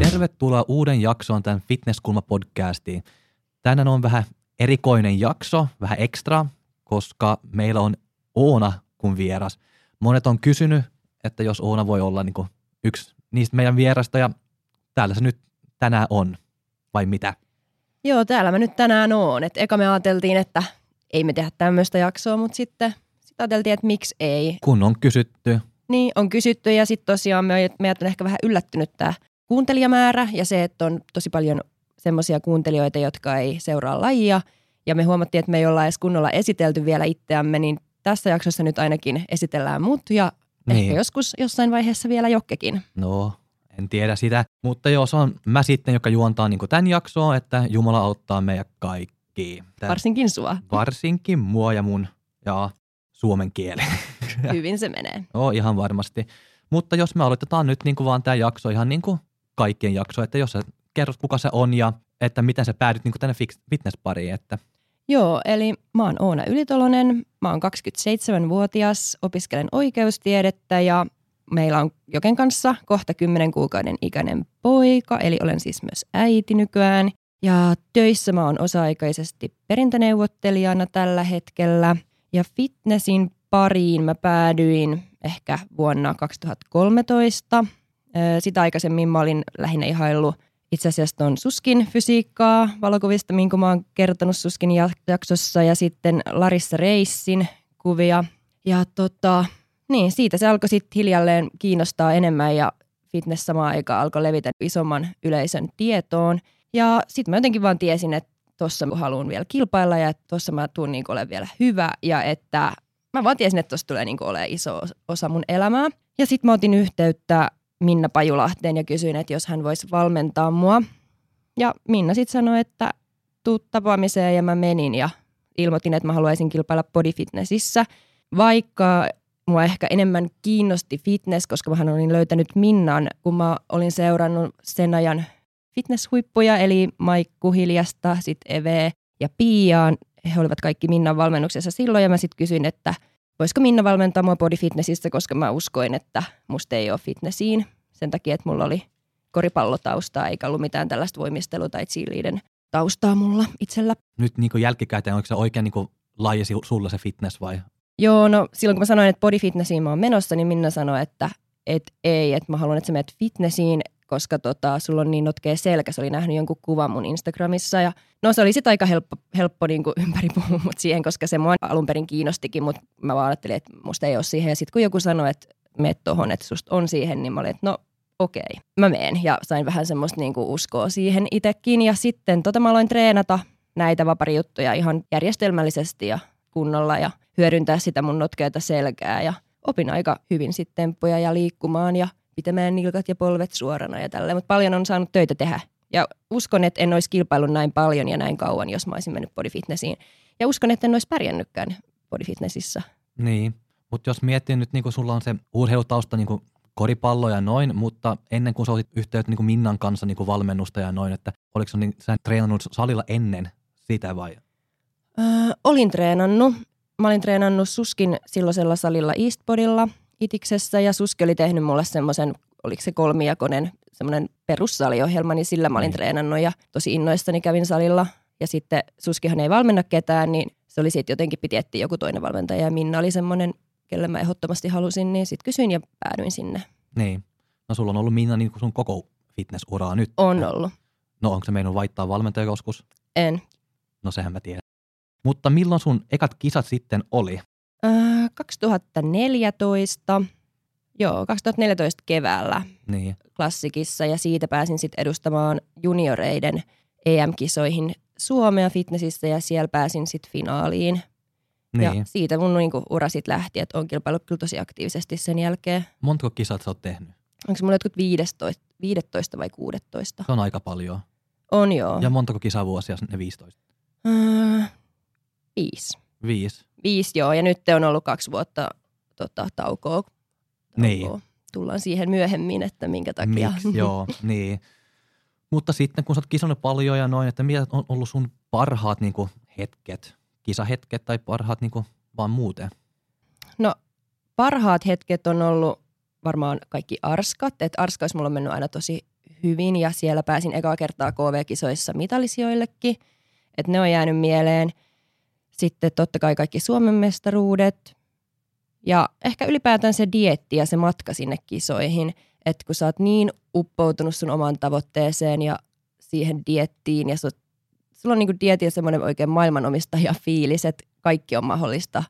Tervetuloa uuden jaksoon tämän Fitnesskulma-podcastiin. Tänään on vähän erikoinen jakso, vähän ekstra, koska meillä on Oona kuin vieras. Monet on kysynyt, että jos Oona voi olla niin yksi niistä meidän vierasta ja täällä se nyt tänään on, vai mitä? Joo, täällä mä nyt tänään oon. Et eka me ajateltiin, että ei me tehdä tämmöistä jaksoa, mutta sitten sit ajateltiin, että miksi ei. Kun on kysytty. Niin, on kysytty ja sitten tosiaan me, meidät on ehkä vähän yllättynyt tämä kuuntelijamäärä ja se, että on tosi paljon semmoisia kuuntelijoita, jotka ei seuraa lajia. Ja me huomattiin, että me ei olla edes kunnolla esitelty vielä itseämme, niin tässä jaksossa nyt ainakin esitellään mut ja niin. ehkä joskus jossain vaiheessa vielä Jokkekin. No, en tiedä sitä. Mutta joo, se on mä sitten, joka juontaa niin tämän jaksoon, että Jumala auttaa meidät kaikki. Tän, varsinkin sua. Varsinkin mua ja mun ja suomen kieli. Hyvin se menee. Joo, ihan varmasti. Mutta jos me aloitetaan nyt niin kuin vaan tämä jakso ihan niin kuin kaikkien jakso, että jos sä kerrot kuka se on ja että miten sä päädyt niin kuin tänne fitnesspariin, että Joo, eli mä oon Oona Ylitolonen, mä oon 27-vuotias, opiskelen oikeustiedettä ja meillä on Joken kanssa kohta 10 kuukauden ikäinen poika, eli olen siis myös äiti nykyään. Ja töissä mä oon osa-aikaisesti perintäneuvottelijana tällä hetkellä. Ja fitnessin pariin mä päädyin ehkä vuonna 2013. Sitä aikaisemmin mä olin lähinnä ihaillut itse asiassa tuon Suskin fysiikkaa valokuvista, minkä mä oon kertonut Suskin jaksossa, ja sitten Larissa Reissin kuvia. Ja tota, niin, siitä se alkoi sitten hiljalleen kiinnostaa enemmän ja fitness samaan aikaan alkoi levitä isomman yleisön tietoon. Ja sitten mä jotenkin vaan tiesin, että tuossa haluan vielä kilpailla ja tuossa mä tuun niin olemaan vielä hyvä ja että mä vaan tiesin, että tuossa tulee niin olemaan iso osa mun elämää. Ja sitten mä otin yhteyttä Minna Pajulahteen ja kysyin, että jos hän voisi valmentaa mua. Ja Minna sitten sanoi, että tuu tapaamiseen ja mä menin ja ilmoitin, että mä haluaisin kilpailla bodyfitnessissä. Vaikka mua ehkä enemmän kiinnosti fitness, koska mä olin löytänyt Minnan, kun mä olin seurannut sen ajan fitnesshuippuja, eli Maikku Hiljasta, sitten Eve ja Piaan. He olivat kaikki Minnan valmennuksessa silloin ja mä sitten kysyin, että voisiko Minna valmentaa mua bodyfitnessissä, koska mä uskoin, että musta ei ole fitnessiin sen takia, että mulla oli koripallotaustaa eikä ollut mitään tällaista voimistelu- tai cheerleaden taustaa mulla itsellä. Nyt niin jälkikäteen, onko se oikein niin laji sulla se fitness vai Joo, no silloin kun mä sanoin, että bodyfitnessiin mä oon menossa, niin Minna sanoi, että et ei, että mä haluan, että sä menet fitnessiin, koska tota, sulla on niin notkea selkä. Se oli nähnyt jonkun kuvan mun Instagramissa ja no se oli sitten aika helppo, helppo niin kuin ympäri puhua mut siihen, koska se mua alun perin kiinnostikin, mutta mä vaan ajattelin, että musta ei ole siihen. Ja sitten kun joku sanoi, että meet tohon, että susta on siihen, niin mä olin, että no okei, okay, mä meen. Ja sain vähän semmoista niin kuin uskoa siihen itsekin. Ja sitten tota mä aloin treenata näitä vaparijuttuja ihan järjestelmällisesti ja kunnolla ja hyödyntää sitä mun notkeata selkää ja opin aika hyvin sitten temppuja ja liikkumaan ja pitämään nilkat ja polvet suorana ja tälleen, mutta paljon on saanut töitä tehdä. Ja uskon, että en olisi kilpaillut näin paljon ja näin kauan, jos mä olisin mennyt bodyfitnessiin. Ja uskon, että en olisi pärjännytkään bodyfitnessissä. Niin, mutta jos miettii nyt, niin kuin sulla on se urheilutausta niin koripallo ja noin, mutta ennen kuin sä otit yhteyttä niin Minnan kanssa niin valmennusta ja noin, että oliko sä, niin, sä treenannut salilla ennen sitä vai? Öö, olin treenannut. Mä olin treenannut Suskin silloisella salilla Eastbodylla Itiksessä ja Suski oli tehnyt mulle semmoisen, oliko se kolmijakonen, semmoinen perussaliohjelma, niin sillä mä olin niin. treenannut ja tosi innoissani kävin salilla. Ja sitten Suskihan ei valmenna ketään, niin se oli sitten jotenkin piti etsiä joku toinen valmentaja ja Minna oli semmoinen, kelle mä ehdottomasti halusin, niin sitten kysyin ja päädyin sinne. Niin. No sulla on ollut Minna niin kuin sun koko fitnessuraa nyt. On ollut. No onko se meinut vaihtaa valmentaja joskus? En. No sehän mä tiedän. Mutta milloin sun ekat kisat sitten oli? Öö, 2014. Joo, 2014 keväällä niin. klassikissa ja siitä pääsin sitten edustamaan junioreiden EM-kisoihin Suomea fitnessissä ja siellä pääsin sitten finaaliin. Niin. Ja siitä mun niinku ura sitten lähti, että on kilpailut kyllä tosi aktiivisesti sen jälkeen. Montako kisat sä oot tehnyt? Onko se mulla jotkut 15, 15 vai 16? Se on aika paljon. On joo. Ja montako kisavuosia ne 15? Öö, Viisi. Viisi. Viisi, joo. Ja nyt on ollut kaksi vuotta tota, taukoa. taukoa. Niin. Tullaan siihen myöhemmin, että minkä takia. Miksi, joo, niin. Mutta sitten kun sä oot kisannut paljon ja noin, että mitä on ollut sun parhaat niin kuin, hetket, kisahetket tai parhaat niin kuin, vaan muuten? No parhaat hetket on ollut varmaan kaikki arskat. Että arskoissa mulla on mennyt aina tosi hyvin ja siellä pääsin ekaa kertaa KV-kisoissa mitallisijoillekin. Että ne on jäänyt mieleen. Sitten totta kai kaikki Suomen mestaruudet ja ehkä ylipäätään se dietti ja se matka sinne kisoihin. Että kun sä oot niin uppoutunut sun omaan tavoitteeseen ja siihen diettiin ja sut, sulla on niinku dietti ja semmoinen oikein maailmanomistaja fiilis, että kaikki on mahdollista.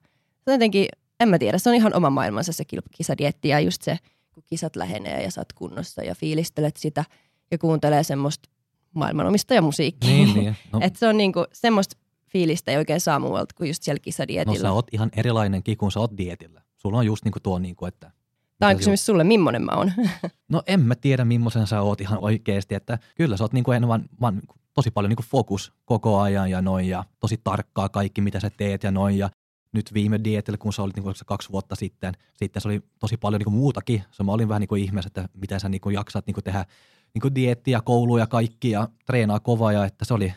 Se on jotenkin, en mä tiedä, se on ihan oma maailmansa se kisadietti ja just se, kun kisat lähenee ja sä oot kunnossa ja fiilistelet sitä ja kuuntelee semmoista maailmanomistajamusiikkia. Niin, niin. No. että se on niinku semmoista fiilistä ei oikein saa muualta kuin just siellä kisadietillä. No sä oot ihan erilainenkin, kun sä oot dietillä. Sulla on just niinku tuo, niinku, että... Tämä on kysymys sulle, millainen mä oon? No en mä tiedä, millaisen sä oot ihan oikeasti, että kyllä sä oot niinku enemmän, vaan tosi paljon niinku fokus koko ajan ja noin ja tosi tarkkaa kaikki, mitä sä teet ja noin ja nyt viime dietillä, kun sä olit niinku kaksi vuotta sitten, sitten se oli tosi paljon niinku muutakin. Se mä olin vähän niinku ihmeessä, että miten sä niinku jaksat niinku tehdä niinku diettiä, kouluja ja kaikki ja treenaa kovaa ja että se oli,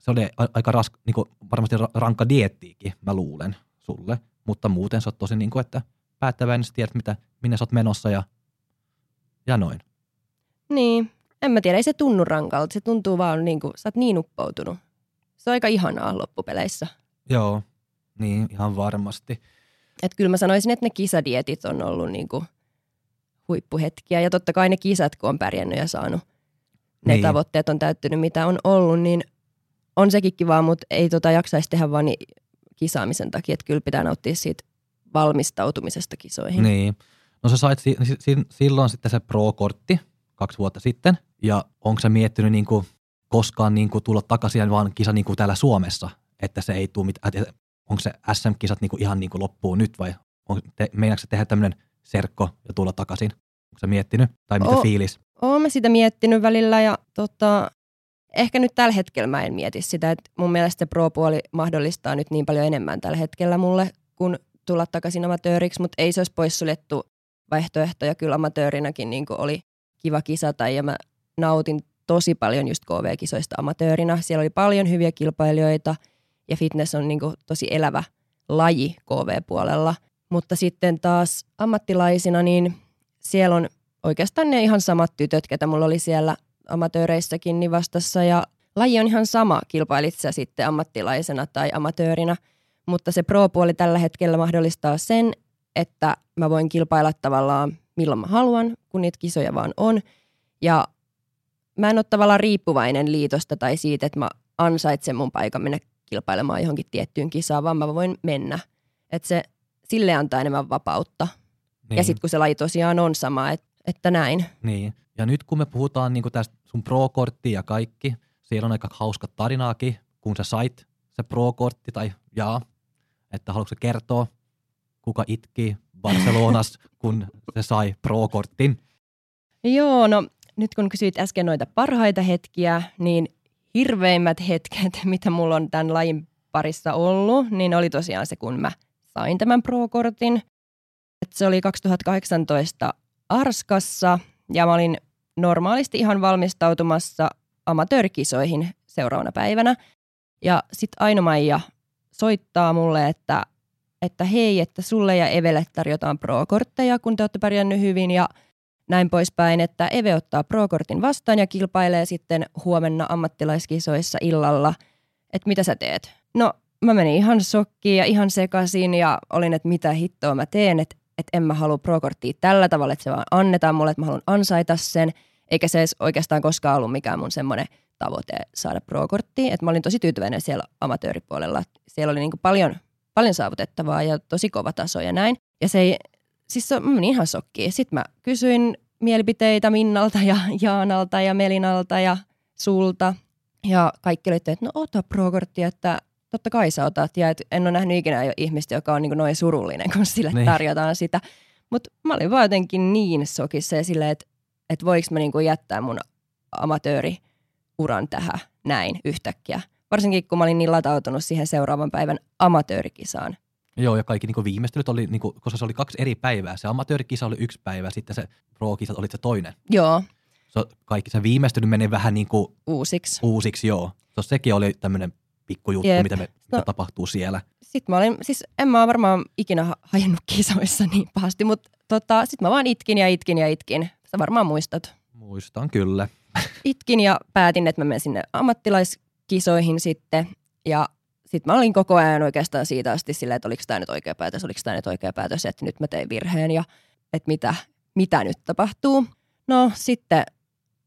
se oli aika rask, niinku varmasti rankka diettiikin, mä luulen sulle. Mutta muuten sä oot tosi niinku, että päättäväinen, sä tiedät mitä, minne sä oot menossa ja, ja noin. Niin, en mä tiedä, ei se tunnu rankalta. Se tuntuu vaan niin kuin, sä oot niin uppoutunut. Se on aika ihanaa loppupeleissä. Joo, niin ihan varmasti. Että kyllä mä sanoisin, että ne kisadietit on ollut niin kuin huippuhetkiä. Ja totta kai ne kisat, kun on pärjännyt ja saanut ne niin. tavoitteet on täyttynyt, mitä on ollut, niin on sekin kiva, mutta ei tota jaksaisi tehdä vaan niin kisaamisen takia. Että kyllä pitää nauttia siitä valmistautumisesta kisoihin. Niin. No sä sait si- si- silloin sitten se pro-kortti kaksi vuotta sitten. Ja onko sä miettinyt niin kuin koskaan niin kuin tulla takaisin vaan kisa niin kuin täällä Suomessa, että se ei tule mitään, onko se SM-kisat niin kuin ihan niin kuin loppuun nyt vai on, te, meinaatko tehdä tämmöinen serkko ja tulla takaisin? Onko sä miettinyt tai mitä o- fiilis? Oon mä sitä miettinyt välillä ja tota, ehkä nyt tällä hetkellä mä en mieti sitä, että mun mielestä se pro-puoli mahdollistaa nyt niin paljon enemmän tällä hetkellä mulle, kun tulla takaisin amatööriksi, mutta ei se olisi poissuljettu vaihtoehto ja kyllä amatöörinäkin niin oli kiva kisata ja mä nautin tosi paljon just KV-kisoista amatöörinä. Siellä oli paljon hyviä kilpailijoita ja fitness on niin tosi elävä laji KV-puolella. Mutta sitten taas ammattilaisina, niin siellä on oikeastaan ne ihan samat tytöt, ketä mulla oli siellä amatööreissäkin niin vastassa. Ja laji on ihan sama, kilpailit sä sitten ammattilaisena tai amatöörinä. Mutta se pro-puoli tällä hetkellä mahdollistaa sen, että mä voin kilpailla tavallaan milloin mä haluan, kun niitä kisoja vaan on. Ja mä en ole tavallaan riippuvainen liitosta tai siitä, että mä ansaitsen mun paikan mennä kilpailemaan johonkin tiettyyn kisaan, vaan mä voin mennä. Että se sille antaa enemmän vapautta. Niin. Ja sitten kun se laji tosiaan on sama, et, että näin. Niin. Ja nyt kun me puhutaan niin tästä sun pro-korttia ja kaikki, siellä on aika hauska tarinaakin, kun sä sait se pro-kortti tai jaa, että haluatko kertoa, kuka itki Barcelonassa, kun se sai pro-kortin? Joo, no nyt kun kysyit äsken noita parhaita hetkiä, niin hirveimmät hetket, mitä mulla on tämän lajin parissa ollut, niin oli tosiaan se, kun mä sain tämän pro-kortin. Et se oli 2018 Arskassa ja mä olin normaalisti ihan valmistautumassa amatöörikisoihin seuraavana päivänä. Ja sitten Aino-Maija soittaa mulle, että, että hei, että sulle ja Evelle tarjotaan pro-kortteja, kun te olette pärjännyt hyvin ja näin poispäin, että Eve ottaa pro-kortin vastaan ja kilpailee sitten huomenna ammattilaiskisoissa illalla, että mitä sä teet. No mä menin ihan sokkiin ja ihan sekaisin ja olin, että mitä hittoa mä teen, että, että en mä halua pro-korttia tällä tavalla, että se vaan annetaan mulle, että mä haluan ansaita sen, eikä se edes oikeastaan koskaan ollut mikään mun semmoinen tavoite saada pro-korttia. Että mä olin tosi tyytyväinen siellä amatööripuolella. Siellä oli niin paljon, paljon saavutettavaa ja tosi kova taso ja näin. Ja se ei, siis se, menin ihan sokkiin. Sitten mä kysyin mielipiteitä Minnalta ja Jaanalta ja Melinalta ja sulta. Ja kaikki olivat, että no ota pro-korttia, että totta kai sä otat. Ja et en ole nähnyt ikinä jo ihmistä, joka on niin noin surullinen, kun sille niin. tarjotaan sitä. Mutta mä olin vaan jotenkin niin sokissa ja silleen, että, että voiko mä niin jättää mun amatööriuran tähän näin yhtäkkiä. Varsinkin kun mä olin niin latautunut siihen seuraavan päivän amatöörikisaan. Joo, ja kaikki niin viimeistelyt oli, niin kuin, koska se oli kaksi eri päivää. Se amatöörikisa oli yksi päivä, sitten se pro-kisa oli se toinen. Joo, se, kaikki se viimeistely menee vähän niin kuin uusiksi. uusiksi, joo. So, sekin oli tämmöinen pikkujuttu, Jep. mitä, me, mitä No. tapahtuu siellä. Sitten mä olin, siis en mä varmaan ikinä ha- hajennut kisoissa niin pahasti, mutta tota, sitten mä vaan itkin ja itkin ja itkin. Sä varmaan muistat. Muistan kyllä. Itkin ja päätin, että mä menen sinne ammattilaiskisoihin sitten. Ja sitten mä olin koko ajan oikeastaan siitä asti silleen, että oliko tämä nyt oikea päätös, oliko tämä nyt oikea päätös, että nyt mä tein virheen ja että mitä, mitä nyt tapahtuu. No sitten,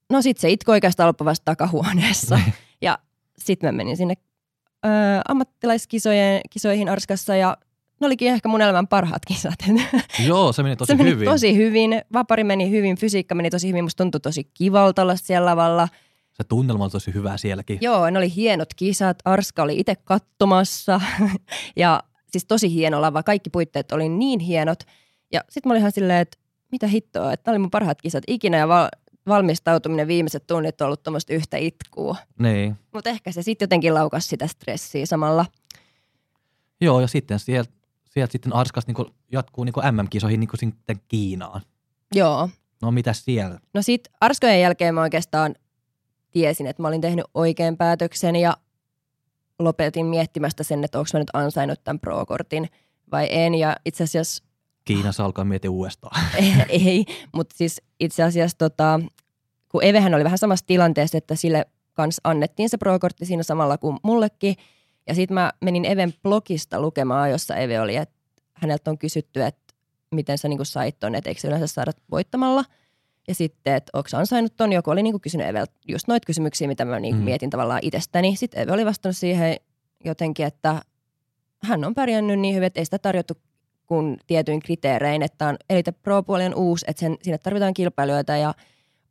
no sit se itku oikeastaan loppui vasta takahuoneessa. ja sitten mä menin sinne ö, ammattilaiskisojen kisoihin Arskassa ja ne olikin ehkä mun elämän parhaat kisat. joo, se meni tosi se meni hyvin. tosi hyvin. Vapari meni hyvin, fysiikka meni tosi hyvin. Musta tuntui tosi kivalta olla siellä lavalla. Se tunnelma on tosi hyvä sielläkin. Joo, ne oli hienot kisat. Arska oli itse katsomassa. ja siis tosi hieno lava. Kaikki puitteet oli niin hienot. Ja sitten mä olin ihan silleen, että mitä hittoa, että nämä oli mun parhaat kisat ikinä. Ja val- valmistautuminen viimeiset tunnit on ollut tuommoista yhtä itkua. Niin. Mutta ehkä se sitten jotenkin laukasi sitä stressiä samalla. Joo, ja sitten sieltä sieltä sitten Arskas niin jatkuu niin MM-kisoihin niin sitten Kiinaan. Joo. No mitä siellä? No sit Arskojen jälkeen mä oikeastaan tiesin, että mä olin tehnyt oikean päätöksen ja lopetin miettimästä sen, että onko mä nyt ansainnut tämän pro-kortin vai en. Ja itse asiassa Kiinassa alkaa miettiä uudestaan. ei, mutta siis itse asiassa tota, kun Evehän oli vähän samassa tilanteessa, että sille kanssa annettiin se pro-kortti siinä samalla kuin mullekin. Ja sitten mä menin Even blogista lukemaan, jossa Eve oli, että häneltä on kysytty, että miten sä niinku sait ton, että eikö se yleensä saada voittamalla. Ja sitten, että onko ansainnut ton, joku oli niinku kysynyt Eveltä just noita kysymyksiä, mitä mä niinku Mm. mietin tavallaan itsestäni. Sitten Eve oli vastannut siihen jotenkin, että hän on pärjännyt niin hyvin, että ei sitä tarjottu kuin tietyin kriteerein, että on Elite Pro-puoli on uusi, että sen, sinne tarvitaan kilpailijoita ja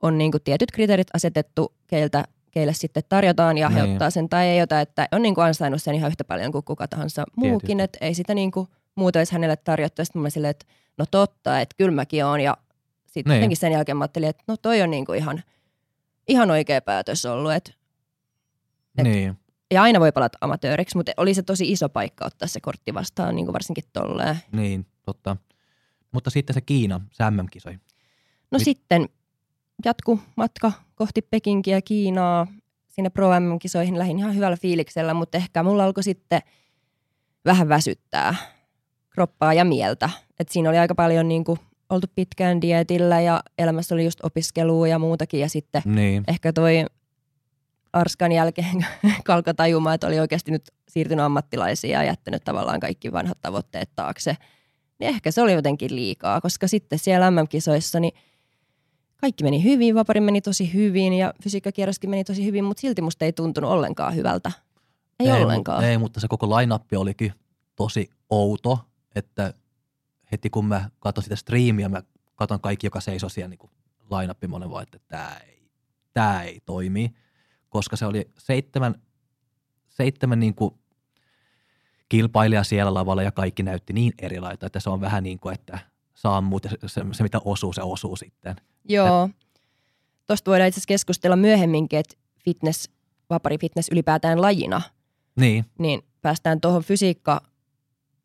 on niin kuin tietyt kriteerit asetettu, keiltä, keille sitten tarjotaan ja Niin. ottaa sen tai ei ota, että on niin kuin ansainnut sen ihan yhtä paljon kuin kuka tahansa muukin, että ei sitä niin kuin muuta olisi hänelle tarjottu. Sitten mä silleen, että no totta, että kyllä mäkin oon ja sitten Niin. jotenkin sen jälkeen mä ajattelin, että no toi on niin kuin ihan, ihan oikea päätös ollut, että Et- niin. ja aina voi palata amatööriksi, mutta oli se tosi iso paikka ottaa se kortti vastaan, niin kuin varsinkin tolleen. Niin, totta. Mutta sitten se Kiina, se MM-kisoi. No Mit- sitten jatku matka kohti Pekinkiä, Kiinaa. Sinne Pro MM-kisoihin lähdin ihan hyvällä fiiliksellä, mutta ehkä mulla alkoi sitten vähän väsyttää kroppaa ja mieltä. Et siinä oli aika paljon niin kuin, oltu pitkään dietillä ja elämässä oli just opiskelua ja muutakin. Ja sitten Niin, ehkä toi Arskan jälkeen kalka tajumaan, että oli oikeasti nyt siirtynyt ammattilaisiin ja jättänyt tavallaan kaikki vanhat tavoitteet taakse. Niin ehkä se oli jotenkin liikaa, koska sitten siellä MM-kisoissa niin kaikki meni hyvin, vapari meni tosi hyvin ja fysiikkakierroskin meni tosi hyvin, mutta silti musta ei tuntunut ollenkaan hyvältä. Ei, ei ollenkaan. Mu- ei, mutta se koko line olikin tosi outo, että heti kun mä katson sitä striimiä, mä katson kaikki, joka seisoo siellä niin line monen vaan, että tämä ei, tää ei toimi, koska se oli seitsemän, seitsemän niin kuin kilpailija siellä lavalla ja kaikki näytti niin erilaita, että se on vähän niin kuin, että sammut ja se, se, mitä osuu, se osuu sitten. Joo. Tuosta voidaan itse asiassa keskustella myöhemminkin, että fitness, vapari fitness ylipäätään lajina, Niin, niin päästään tuohon fysiikka,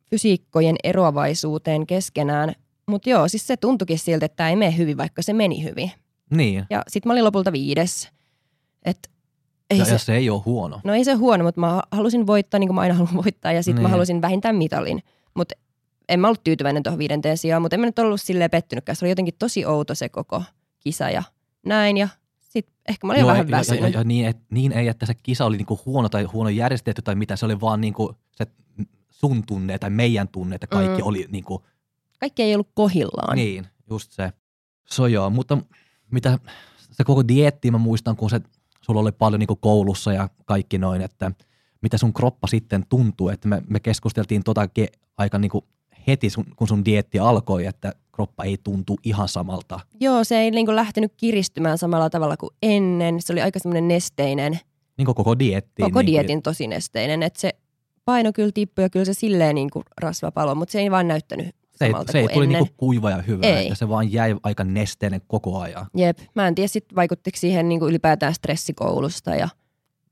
fysiikkojen eroavaisuuteen keskenään. Mutta joo, siis se tuntuikin siltä, että tämä ei mene hyvin, vaikka se meni hyvin. niin. Ja sitten mä olin lopulta viides. Et ei ja, se, ja se ei ole huono. no ei se huono, mutta mä halusin voittaa niin kuin mä aina haluan voittaa ja sitten mä Niin. halusin vähintään mitalin. Mutta en mä ollut tyytyväinen tuohon viidenteen sijaan, mutta en mä nyt ollut silleen pettynytkään. Se oli jotenkin tosi outo se koko kisa ja näin. Ja sitten ehkä mä olin Joo, vähän ja, ja, väsynyt. ja, ja niin, et, niin ei, että se kisa oli niinku huono tai huono järjestetty tai mitä, se oli vaan niinku se sun tunne tai meidän tunne, että kaikki Mm. oli niinku, Kaikki ei ollut kohillaan. niin, just se. So joo, mutta mitä se koko dieetti mä muistan, kun se, sulla oli paljon niinku koulussa ja kaikki noin, että mitä sun kroppa sitten tuntuu, että me, me keskusteltiin tota ke- aika niinku heti, sun, kun sun dieetti alkoi, että kroppa ei tuntu ihan samalta. Joo, se ei niinku lähtenyt kiristymään samalla tavalla kuin ennen. Se oli aika semmoinen nesteinen, Niin kuin koko dieetti. koko niin, dietin tosi nesteinen. Että se paino kyllä tippui ja kyllä se silleen niinku rasva palo, mutta se ei vaan näyttänyt se ei, samalta se ei kuin tuli niinku kuiva ja hyvä, Ei. että se vaan jäi aika nesteinen koko ajan. Jep, mä en tiedä sit vaikuttiko siihen niinku ylipäätään stressikoulusta ja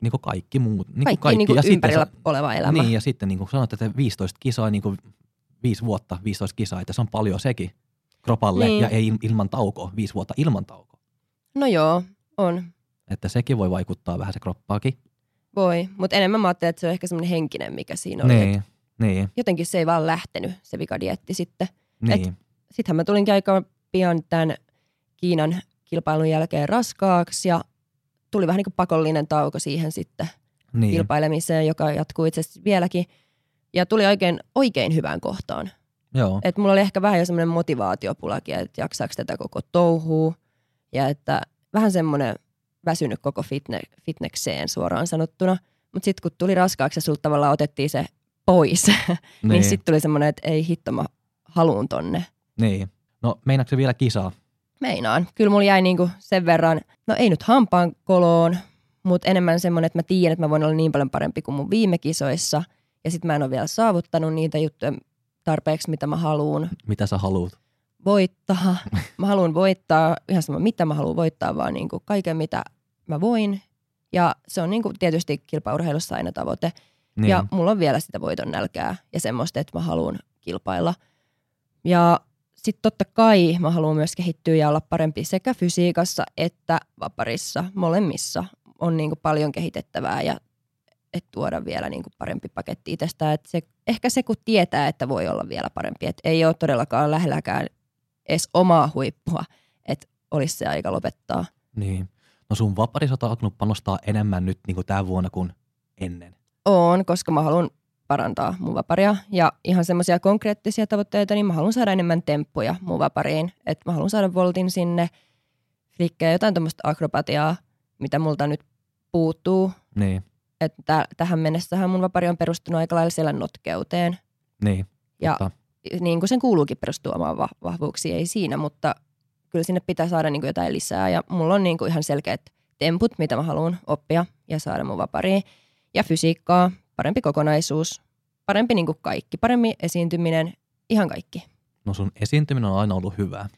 Niin kuin kaikki muut. Niin kaikki, kuin niinku ja ympärillä sitten oleva elämä. Niin, ja sitten niin kuin sanoit, että 15 kisaa, niin kuin viisi vuotta, 15 kisaa, että se on paljon sekin kropalle Niin. ja ei il- ilman taukoa, viisi vuotta ilman taukoa. No joo, on. Että sekin voi vaikuttaa vähän se kroppaakin. Voi, mutta enemmän mä ajattelin, että se on ehkä semmoinen henkinen, mikä siinä oli. Niin, niin, Jotenkin se ei vaan lähtenyt, se vikadietti sitten. niin. Sittenhän mä tulinkin aika pian tämän Kiinan kilpailun jälkeen raskaaksi ja tuli vähän niin kuin pakollinen tauko siihen sitten niin. kilpailemiseen, joka jatkuu itse asiassa vieläkin. Ja tuli oikein, oikein hyvään kohtaan. Joo, Et mulla oli ehkä vähän jo semmoinen motivaatiopulakin, että jaksaako tätä koko touhua. Ja että vähän semmoinen väsynyt koko fitne, fitnekseen suoraan sanottuna. Mutta sitten kun tuli raskaaksi ja sulta tavallaan otettiin se pois, niin, niin, sitten tuli semmoinen, että ei hitto mä haluun tonne. niin. No meinaatko se vielä kisaa? Meinaan. Kyllä mulla jäi niinku sen verran, no ei nyt hampaan koloon, mutta enemmän semmoinen, että mä tiedän, että mä voin olla niin paljon parempi kuin mun viime kisoissa. Ja sitten mä en ole vielä saavuttanut niitä juttuja tarpeeksi, mitä mä haluan Mitä sä haluat? voittaa. Mä haluan voittaa, ihan sama mitä mä haluan voittaa, vaan niinku kaiken mitä mä voin. Ja se on niinku tietysti kilpaurheilussa aina tavoite. Niin. Ja mulla on vielä sitä voiton nälkää ja semmoista, että mä haluan kilpailla. Ja sitten totta kai mä haluan myös kehittyä ja olla parempi sekä fysiikassa että vaparissa. Molemmissa on niinku paljon kehitettävää ja et tuoda vielä niinku parempi paketti itsestään. Et se, ehkä se, kun tietää, että voi olla vielä parempi. Et ei ole todellakaan lähelläkään edes omaa huippua, että olisi se aika lopettaa. Niin. No sun vaparisot on alkanut panostaa enemmän nyt niin kuin tänä vuonna kuin ennen. On, koska mä haluan parantaa mun vaparia. Ja ihan semmoisia konkreettisia tavoitteita, niin mä haluan saada enemmän temppuja mun vapariin. Että mä haluan saada voltin sinne, flikkejä, jotain tämmöistä akrobatiaa, mitä multa nyt puuttuu. Niin, Että tä- tähän mennessähän mun vapari on perustunut aika lailla siellä notkeuteen. niin. Ja Totta. niin kuin sen kuuluukin perustua omaan va- vahvuuksiin, ei siinä, mutta kyllä sinne pitää saada niin kuin jotain lisää. Ja mulla on niin kuin ihan selkeät temput, mitä mä haluan oppia ja saada mun vapariin. Ja fysiikkaa, parempi kokonaisuus, parempi niin kuin kaikki, paremmin esiintyminen, ihan kaikki. No sun esiintyminen on aina ollut hyvää.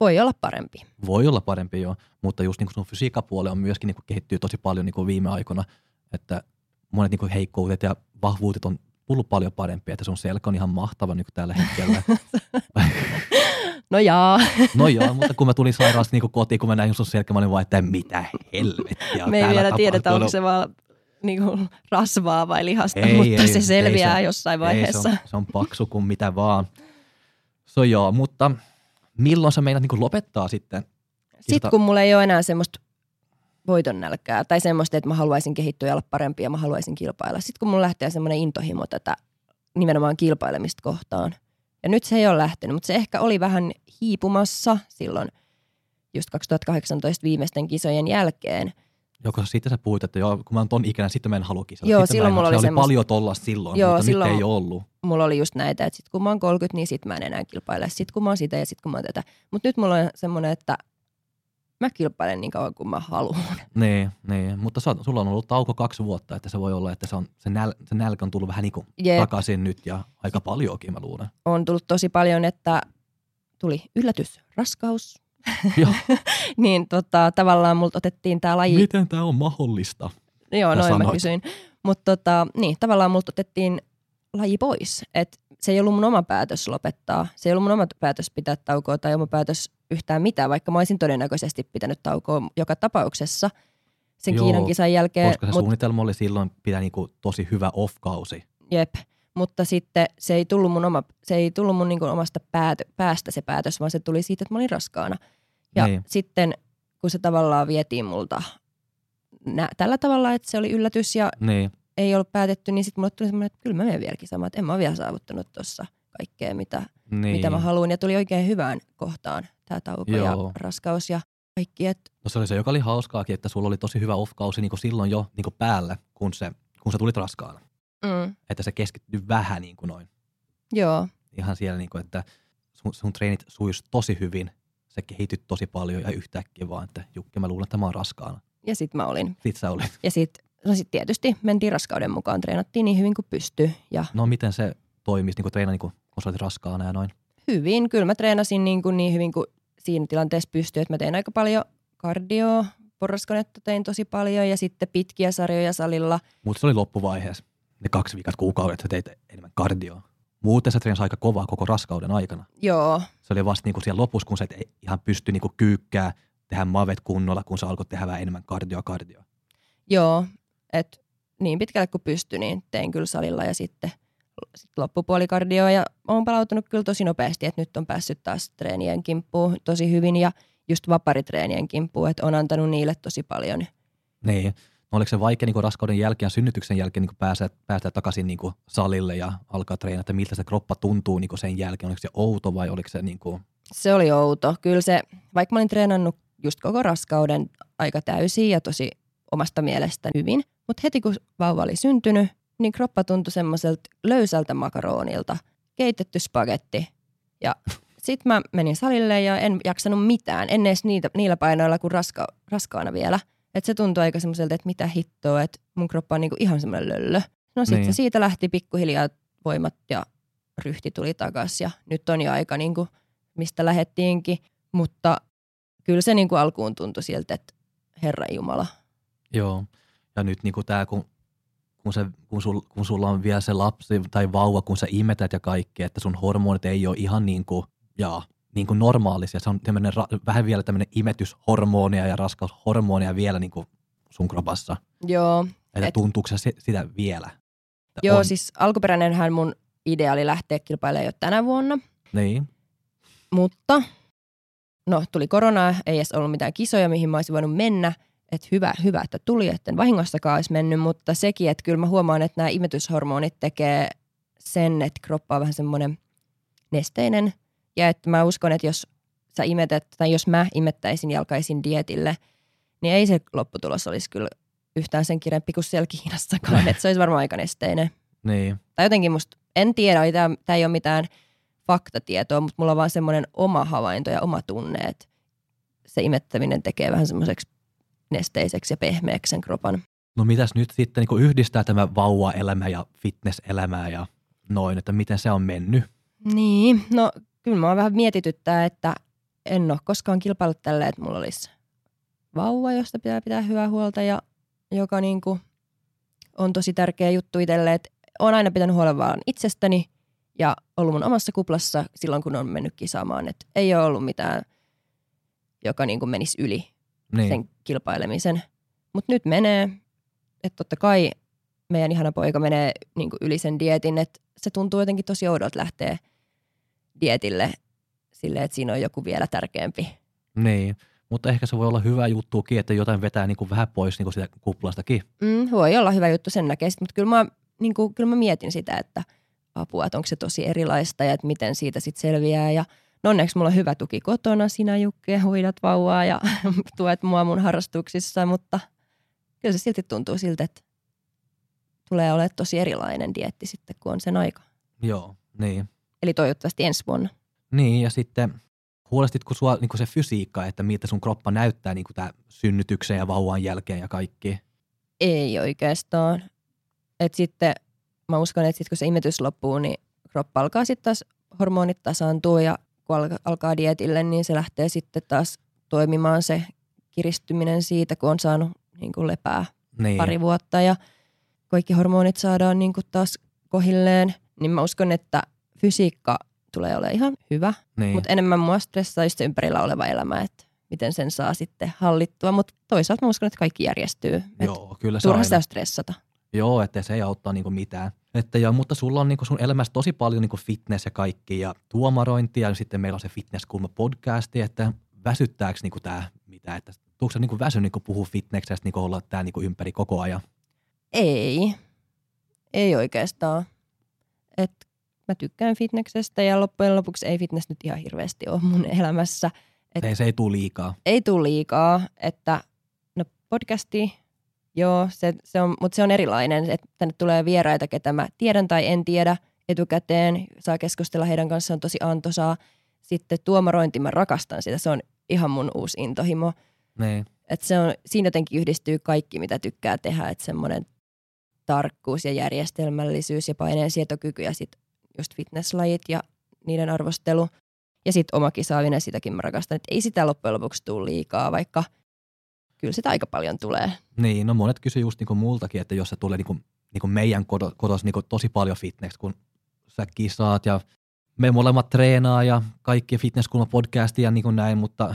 Voi olla parempi. Voi olla parempi jo, mutta just niin kuin sun fysiikkapuoli on myöskin niin kuin kehittyy tosi paljon niin kuin viime aikoina, että monet niin heikkoudet ja vahvuudet on tullut paljon parempia, että sun selkä on ihan mahtava niin tällä hetkellä. No jaa, No joo, mutta kun mä tulin sairaalasta niin kotiin, kun mä näin sun selkä, mä olin vaan, että mitä helvettiä me ei vielä tiedetä, tapahtuu. onko se vaan niin kuin rasvaa vai lihasta, Ei, mutta ei, se selviää ei se- jossain Ei, vaiheessa. se, on, se on paksu kuin mitä vaan. So joo, mutta milloin sä meinaat niin lopettaa sitten? Sitten kun mulla ei ole enää semmoista voiton nälkää tai semmoista, että mä haluaisin kehittyä ja olla parempi ja mä haluaisin kilpailla. Sitten kun mulla lähtee semmoinen intohimo tätä nimenomaan kilpailemista kohtaan. Ja nyt se ei ole lähtenyt, mutta se ehkä oli vähän hiipumassa silloin just 2018 viimeisten kisojen jälkeen. Joko sitten sä puhuit, että joo, kun mä oon ton ikäinen, sitten mä en halua kisata. Joo, Sitten silloin en mulla oli se semmoista- oli paljon tolla silloin, Joo, mutta silloin- nyt ei ollut. Mulla oli just näitä, että sitten kun mä oon 30, niin sit mä en enää kilpaile. Sitten kun mä oon sitä ja sitten kun mä oon tätä. Mutta nyt mulla on semmoinen, että mä kilpailen niin kauan kuin mä haluan. Niin, niin. mutta sä, sulla on ollut tauko kaksi vuotta, että se voi olla, että se, on, se, näl, se nälkä on tullut vähän niin kuin Jep. takaisin nyt ja aika paljonkin mä luulen. On tullut tosi paljon, että tuli yllätys, raskaus, niin tota, tavallaan multa otettiin tämä laji. miten tämä on mahdollista? Joo, noin mä sanoit? kysyin. Mutta tota, niin, tavallaan multa otettiin laji pois. Et se ei ollut mun oma päätös lopettaa. Se ei ollut mun oma päätös pitää taukoa tai oma päätös yhtään mitään, vaikka mä olisin todennäköisesti pitänyt taukoa joka tapauksessa sen Joo, Kiinan kisan jälkeen. Koska se Mut, suunnitelma oli silloin pitää niinku tosi hyvä off-kausi. jep. Mutta sitten se ei tullut mun, oma, se ei tullut mun niinku omasta päätö, päästä se päätös, vaan se tuli siitä, että mä olin raskaana. Ja Niin. sitten kun se tavallaan vietiin multa nä- tällä tavalla, että se oli yllätys ja Niin, ei ollut päätetty, niin sitten mulle tuli semmoinen, että kyllä mä menen vieläkin samaan, että en mä ole vielä saavuttanut tuossa kaikkea, mitä, niin. mitä mä haluan. Ja tuli oikein hyvään kohtaan tämä tauko Joo. ja raskaus ja kaikki. Et, No se oli se, joka oli hauskaakin, että sulla oli tosi hyvä off-kausi niinku silloin jo niinku päällä, kun, se, kun sä tulit raskaana. mm, Että se keskittyi vähän niin kuin noin. joo, Ihan siellä, niin kuin, että sun, sun treenit sujuisi tosi hyvin. Se kehityt tosi paljon ja yhtäkkiä vaan, että Jukki, mä luulen, että mä oon raskaana. ja sitten mä olin. Sit sä olit. Ja sitten no sit tietysti mentiin raskauden mukaan, treenattiin niin hyvin kuin pystyi. Ja No miten se toimisi niin kuin treena, niin kuin, kun sä olit raskaana ja noin? hyvin, kyllä mä treenasin niin, kuin niin hyvin kuin siinä tilanteessa pystyi. Että mä tein aika paljon kardioa, porraskonetta tein tosi paljon ja sitten pitkiä sarjoja salilla. Mutta se oli loppuvaiheessa. Ne kaksi viikot kuukaudet sä teit enemmän kardioa. Muuten sä treenasi aika kovaa koko raskauden aikana. Joo, Se oli vasta niin kuin siellä lopussa, kun sä et ihan pysty niin kuin kyykkää tehdä mavet kunnolla, kun sä alkoit tehdä vähän enemmän kardio kardio. Joo, että niin pitkälle kuin pystyi, niin tein kyllä salilla ja sitten sit loppupuolikardio ja olen palautunut kyllä tosi nopeasti, että nyt on päässyt taas treenien kimppuun tosi hyvin ja just vaparitreenien kimppuun, että on antanut niille tosi paljon. Niin. No oliko se vaikea niin raskauden jälkeen ja synnytyksen jälkeen niin päästä, päästä takaisin niin salille ja alkaa treenata, että miltä se kroppa tuntuu niin sen jälkeen? Oliko se outo vai oliko se niin kuin... Se oli outo. Kyllä se, vaikka mä olin treenannut just koko raskauden aika täysin ja tosi omasta mielestä hyvin, mutta heti kun vauva oli syntynyt, niin kroppa tuntui semmoiselta löysältä makaronilta, keitetty spagetti. Ja sitten mä menin salille ja en jaksanut mitään, en edes niitä, niillä painoilla kuin raska, raskaana vielä. Että se tuntui aika semmoiselta, että mitä hittoa, että mun kroppa on niinku ihan semmoinen löllö. No sitten niin. siitä lähti pikkuhiljaa voimat ja ryhti tuli takaisin ja nyt on jo aika niinku, mistä lähettiinkin. Mutta kyllä se niinku alkuun tuntui siltä, että Herra Jumala. Joo, ja nyt niinku tämä, kun kun, se, kun, sul, kun sulla on vielä se lapsi tai vauva, kun sä imetät ja kaikki, että sun hormonit ei ole ihan niin kuin, jaa, niin kuin normaalisia. Se on ra- vähän vielä tämmöinen imetyshormonia ja raskaushormonia vielä niin kuin sun kropassa. Joo. Että et, tuntuuko se sitä vielä? Joo, on. siis alkuperäinenhän mun idea oli lähteä kilpailemaan jo tänä vuonna. Niin. Mutta no tuli korona, ei edes ollut mitään kisoja, mihin mä olisin voinut mennä – että hyvä, hyvä, että tuli, että vahingossakaan olisi mennyt, mutta sekin, että kyllä mä huomaan, että nämä imetyshormonit tekee sen, että kroppa on vähän semmoinen nesteinen. Ja että mä uskon, että jos sä imetät, tai jos mä imettäisin ja alkaisin dietille, niin ei se lopputulos olisi kyllä yhtään sen kirempi kuin siellä Kiinassakaan, että se olisi varmaan aika nesteinen. Niin. Tai jotenkin musta, en tiedä, tämä ei ole mitään faktatietoa, mutta mulla on vaan semmoinen oma havainto ja oma tunne, että se imettäminen tekee vähän semmoiseksi nesteiseksi ja pehmeäksi sen kropan. No mitäs nyt sitten niin yhdistää tämä vauva-elämä ja fitness-elämää ja noin, että miten se on mennyt? Niin, no kyllä mä vähän mietityttää, että en ole koskaan kilpailut tälle, että mulla olisi vauva, josta pitää pitää hyvää huolta ja joka niin kuin on tosi tärkeä juttu itselle, että olen aina pitänyt huolen vaan itsestäni ja ollut mun omassa kuplassa silloin, kun on mennyt kisaamaan. Että ei ole ollut mitään, joka niin kuin menisi yli niin. sen kilpailemisen. Mutta nyt menee, että totta kai meidän ihana poika menee niin yli sen dietin, että se tuntuu jotenkin tosi oudolta lähteä dietille silleen, että siinä on joku vielä tärkeämpi. Niin, mutta ehkä se voi olla hyvä juttukin, että jotain vetää niin kuin vähän pois niin kuin sitä kuplastakin. Mm, voi olla hyvä juttu sen näkee, mutta kyllä mä, niin kuin, kyllä mä mietin sitä, että apua, että onko se tosi erilaista ja että miten siitä sitten selviää ja – No onneksi mulla on hyvä tuki kotona, sinä Jukke, hoidat vauvaa ja tuet mua mun harrastuksissa, mutta kyllä se silti tuntuu siltä, että tulee olemaan tosi erilainen dietti sitten, kun on sen aika. Joo, niin. Eli toivottavasti ensi vuonna. Niin, ja sitten huolestitko sua niin se fysiikka, että miltä sun kroppa näyttää niin tämä synnytyksen ja vauvan jälkeen ja kaikki? Ei oikeastaan. Et sitten mä uskon, että sit kun se imetys loppuu, niin kroppa alkaa sitten taas hormonit tasaantuu ja kun alkaa dietille, niin se lähtee sitten taas toimimaan se kiristyminen siitä, kun on saanut niin kuin lepää niin. pari vuotta ja kaikki hormonit saadaan niin kuin taas kohilleen, niin mä uskon, että fysiikka tulee olemaan ihan hyvä, niin. mutta enemmän mua stressaa just ympärillä oleva elämä, että miten sen saa sitten hallittua, mutta toisaalta mä uskon, että kaikki järjestyy. Joo, kyllä se Turha sitä stressata. Joo, että se ei auttaa niinku mitään. Että ja, mutta sulla on niinku sun elämässä tosi paljon niinku fitness ja kaikki ja tuomarointia ja sitten meillä on se fitnesskulma podcasti, että väsyttääkö niinku tämä mitä, että tuuko niinku väsy niinku puhua fitneksestä niinku olla tämä niinku ympäri koko ajan? Ei, ei oikeastaan. Et mä tykkään fitneksestä ja loppujen lopuksi ei fitness nyt ihan hirveästi ole mun elämässä. Et ei, se ei tule liikaa. Ei tule liikaa, että no podcasti Joo, se, se on, mutta se on erilainen, että tänne tulee vieraita, ketä mä tiedän tai en tiedä etukäteen. Saa keskustella heidän kanssaan tosi antoisaa. Sitten tuomarointi, mä rakastan sitä. Se on ihan mun uusi intohimo. Niin. Et se on, siinä jotenkin yhdistyy kaikki, mitä tykkää tehdä. Että semmoinen tarkkuus ja järjestelmällisyys ja paineensietokyky ja sitten just fitnesslajit ja niiden arvostelu. Ja sitten oma kisaaminen, sitäkin mä rakastan. Et ei sitä loppujen lopuksi tule liikaa, vaikka – kyllä sitä aika paljon tulee. Niin, no monet kysyy just niin kuin multakin, että jos se tulee niin kuin, niin kuin meidän kotos niin kuin tosi paljon fitness, kun sä kisaat ja me molemmat treenaa ja kaikki fitnesskulma podcastia ja niin näin, mutta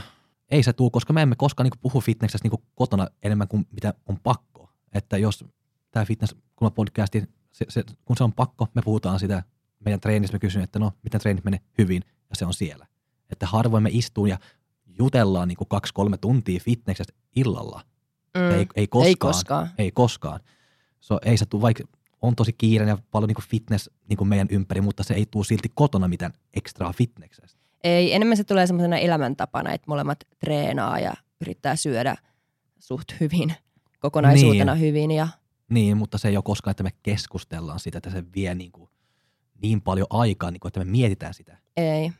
ei se tule, koska me emme koskaan niin puhu fitneksestä niin kotona enemmän kuin mitä on pakko. Että jos tämä fitness, kun podcasti, se, se, kun se on pakko, me puhutaan sitä meidän treenissä, me kysyn, että no, miten treenit menee hyvin, ja se on siellä. Että harvoin me istuu ja jutellaan niin kaksi-kolme tuntia fitneksestä illalla. Mm. Ei, ei koskaan. Ei koskaan. Ei koskaan. So, ei se tule, vaikka on tosi kiireinen ja paljon niin fitness niin meidän ympäri, mutta se ei tule silti kotona mitään ekstraa fitneksestä. Ei, enemmän se tulee semmoisena elämäntapana, että molemmat treenaa ja yrittää syödä suht hyvin, kokonaisuutena niin. hyvin. Ja... Niin, mutta se ei ole koskaan, että me keskustellaan sitä, että se vie niin, kuin niin paljon aikaa, niin kuin, että me mietitään sitä. Ei.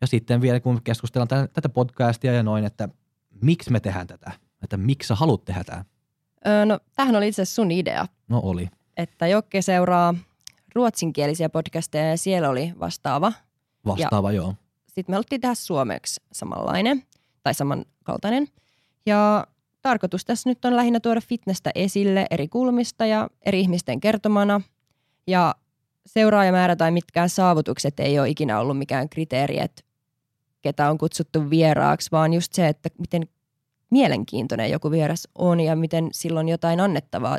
Ja sitten vielä, kun keskustellaan tätä, tätä podcastia ja noin, että miksi me tehdään tätä, että miksi sä haluat tehdä tämä? Öö, no, tämähän oli itse asiassa sun idea. No oli. Että Jokke seuraa ruotsinkielisiä podcasteja ja siellä oli vastaava. Vastaava, ja joo. Sitten me haluttiin tehdä suomeksi samanlainen tai samankaltainen. Ja tarkoitus tässä nyt on lähinnä tuoda fitnessä esille eri kulmista ja eri ihmisten kertomana. Ja seuraajamäärä tai mitkään saavutukset ei ole ikinä ollut mikään kriteeri, että ketä on kutsuttu vieraaksi, vaan just se, että miten mielenkiintoinen joku vieras on ja miten silloin jotain annettavaa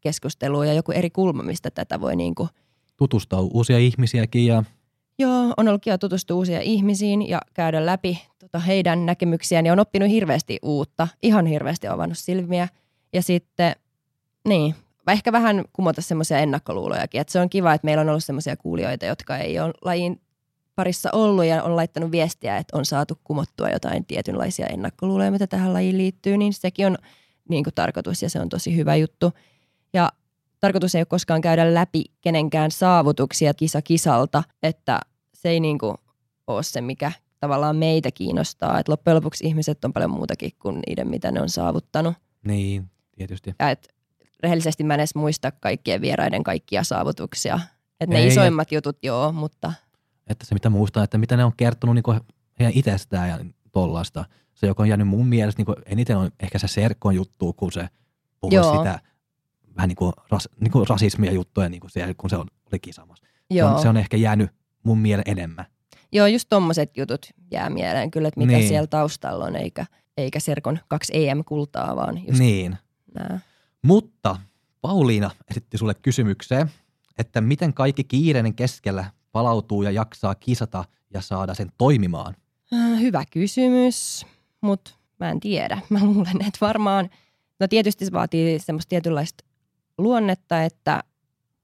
keskustelua ja joku eri kulma, mistä tätä voi niin kuin tutustua uusia ihmisiäkin ja Joo, on ollut kiva tutustua uusia ihmisiin ja käydä läpi tota, heidän näkemyksiään ja on oppinut hirveästi uutta, ihan hirveästi avannut silmiä. Ja sitten, niin, ehkä vähän kumota semmoisia ennakkoluulojakin, että se on kiva, että meillä on ollut semmoisia kuulijoita, jotka ei ole lajin parissa ollut ja on laittanut viestiä, että on saatu kumottua jotain tietynlaisia ennakkoluuloja, mitä tähän lajiin liittyy, niin sekin on niin kuin tarkoitus ja se on tosi hyvä juttu. Ja tarkoitus ei ole koskaan käydä läpi kenenkään saavutuksia kisa kisalta, että se ei niin kuin ole se, mikä tavallaan meitä kiinnostaa. Että loppujen lopuksi ihmiset on paljon muutakin kuin niiden, mitä ne on saavuttanut. Niin, tietysti. Ja et rehellisesti mä en edes muista kaikkien vieraiden kaikkia saavutuksia. Että ne ei, isoimmat et, jutut joo, mutta... Että se mitä muistaa, että mitä ne on kertonut niin heidän itsestään ja tollaista. Se, joka on jäänyt mun mielestä niin eniten on ehkä se Serkon juttu, kun se puhuu sitä vähän niin kuin, ras, niin kuin rasismia juttuja, niin kuin siellä, kun se on, oli kisamassa. Se on, se on ehkä jäänyt mun mielen enemmän. Joo, just tommoset jutut jää mieleen kyllä, että mitä niin. siellä taustalla on, eikä, eikä Serkon kaksi EM-kultaa, vaan just niin. Nää. Mutta Pauliina esitti sulle kysymykseen, että miten kaikki kiireinen keskellä palautuu ja jaksaa kisata ja saada sen toimimaan? Äh, hyvä kysymys, mutta mä en tiedä. Mä luulen, että varmaan, no tietysti se vaatii semmoista tietynlaista luonnetta, että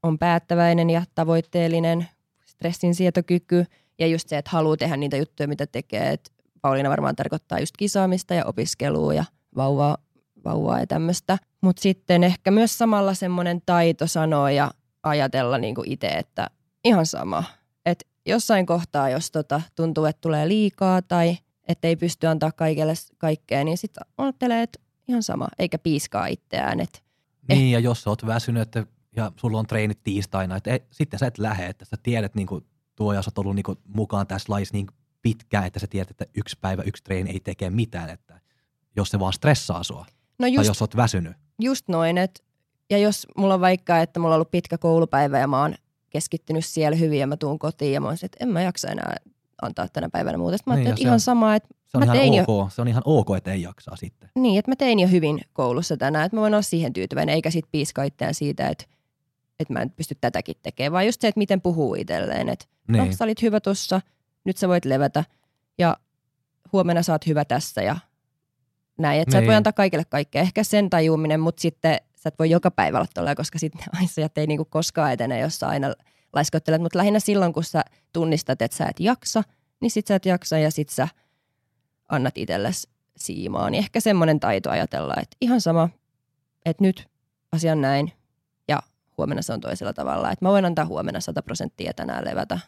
on päättäväinen ja tavoitteellinen, stressin sietokyky ja just se, että haluaa tehdä niitä juttuja, mitä tekee. Et Pauliina varmaan tarkoittaa just kisaamista ja opiskelua ja vauvaa, vauvaa ja tämmöistä. Mutta sitten ehkä myös samalla semmoinen taito sanoa ja ajatella niin kuin itse, että ihan sama. Että jossain kohtaa, jos tota, tuntuu, että tulee liikaa tai että ei pysty antaa kaikille kaikkea, niin sitten ajattelee, että ihan sama, eikä piiskaa itseään. Et niin, eh. ja jos sä oot väsynyt että, ja sulla on treenit tiistaina, että et, sitten sä et lähde, että sä tiedät niin kuin, tuo, ja sä oot ollut niin kuin, mukaan tässä lajissa niin pitkään, että sä tiedät, että yksi päivä, yksi treeni ei tee mitään, että jos se vaan stressaa sua, no just, tai jos oot väsynyt. Just noin, että ja jos mulla on vaikka, että mulla on ollut pitkä koulupäivä ja mä oon keskittynyt siellä hyvin ja mä tuun kotiin ja mä oon että en mä jaksa enää antaa tänä päivänä muuta. Sitten mä niin, että ihan on, sama, että se on, mä ihan tein ok, jo, se on ihan ok, että ei jaksaa sitten. Niin, että mä tein jo hyvin koulussa tänään, että mä voin olla siihen tyytyväinen, eikä sit piiskaa itseään siitä, että, että mä en pysty tätäkin tekemään, vaan just se, että miten puhuu itselleen, että niin. no, sä olit hyvä tuossa, nyt sä voit levätä ja huomenna sä oot hyvä tässä ja näin. Että niin. sä et voi niin. antaa kaikille kaikkea. Ehkä sen tajuuminen, mutta sitten sä et voi joka päivä olla tolleen, koska sitten asiat ei niinku koskaan etene, jos sä aina laiskottelet. Mutta lähinnä silloin, kun sä tunnistat, että sä et jaksa, niin sit sä et jaksa ja sit sä annat itsellesi siimaa. Niin ehkä semmoinen taito ajatella, että ihan sama, että nyt asia on näin ja huomenna se on toisella tavalla. Että mä voin antaa huomenna 100 prosenttia tänään levätä.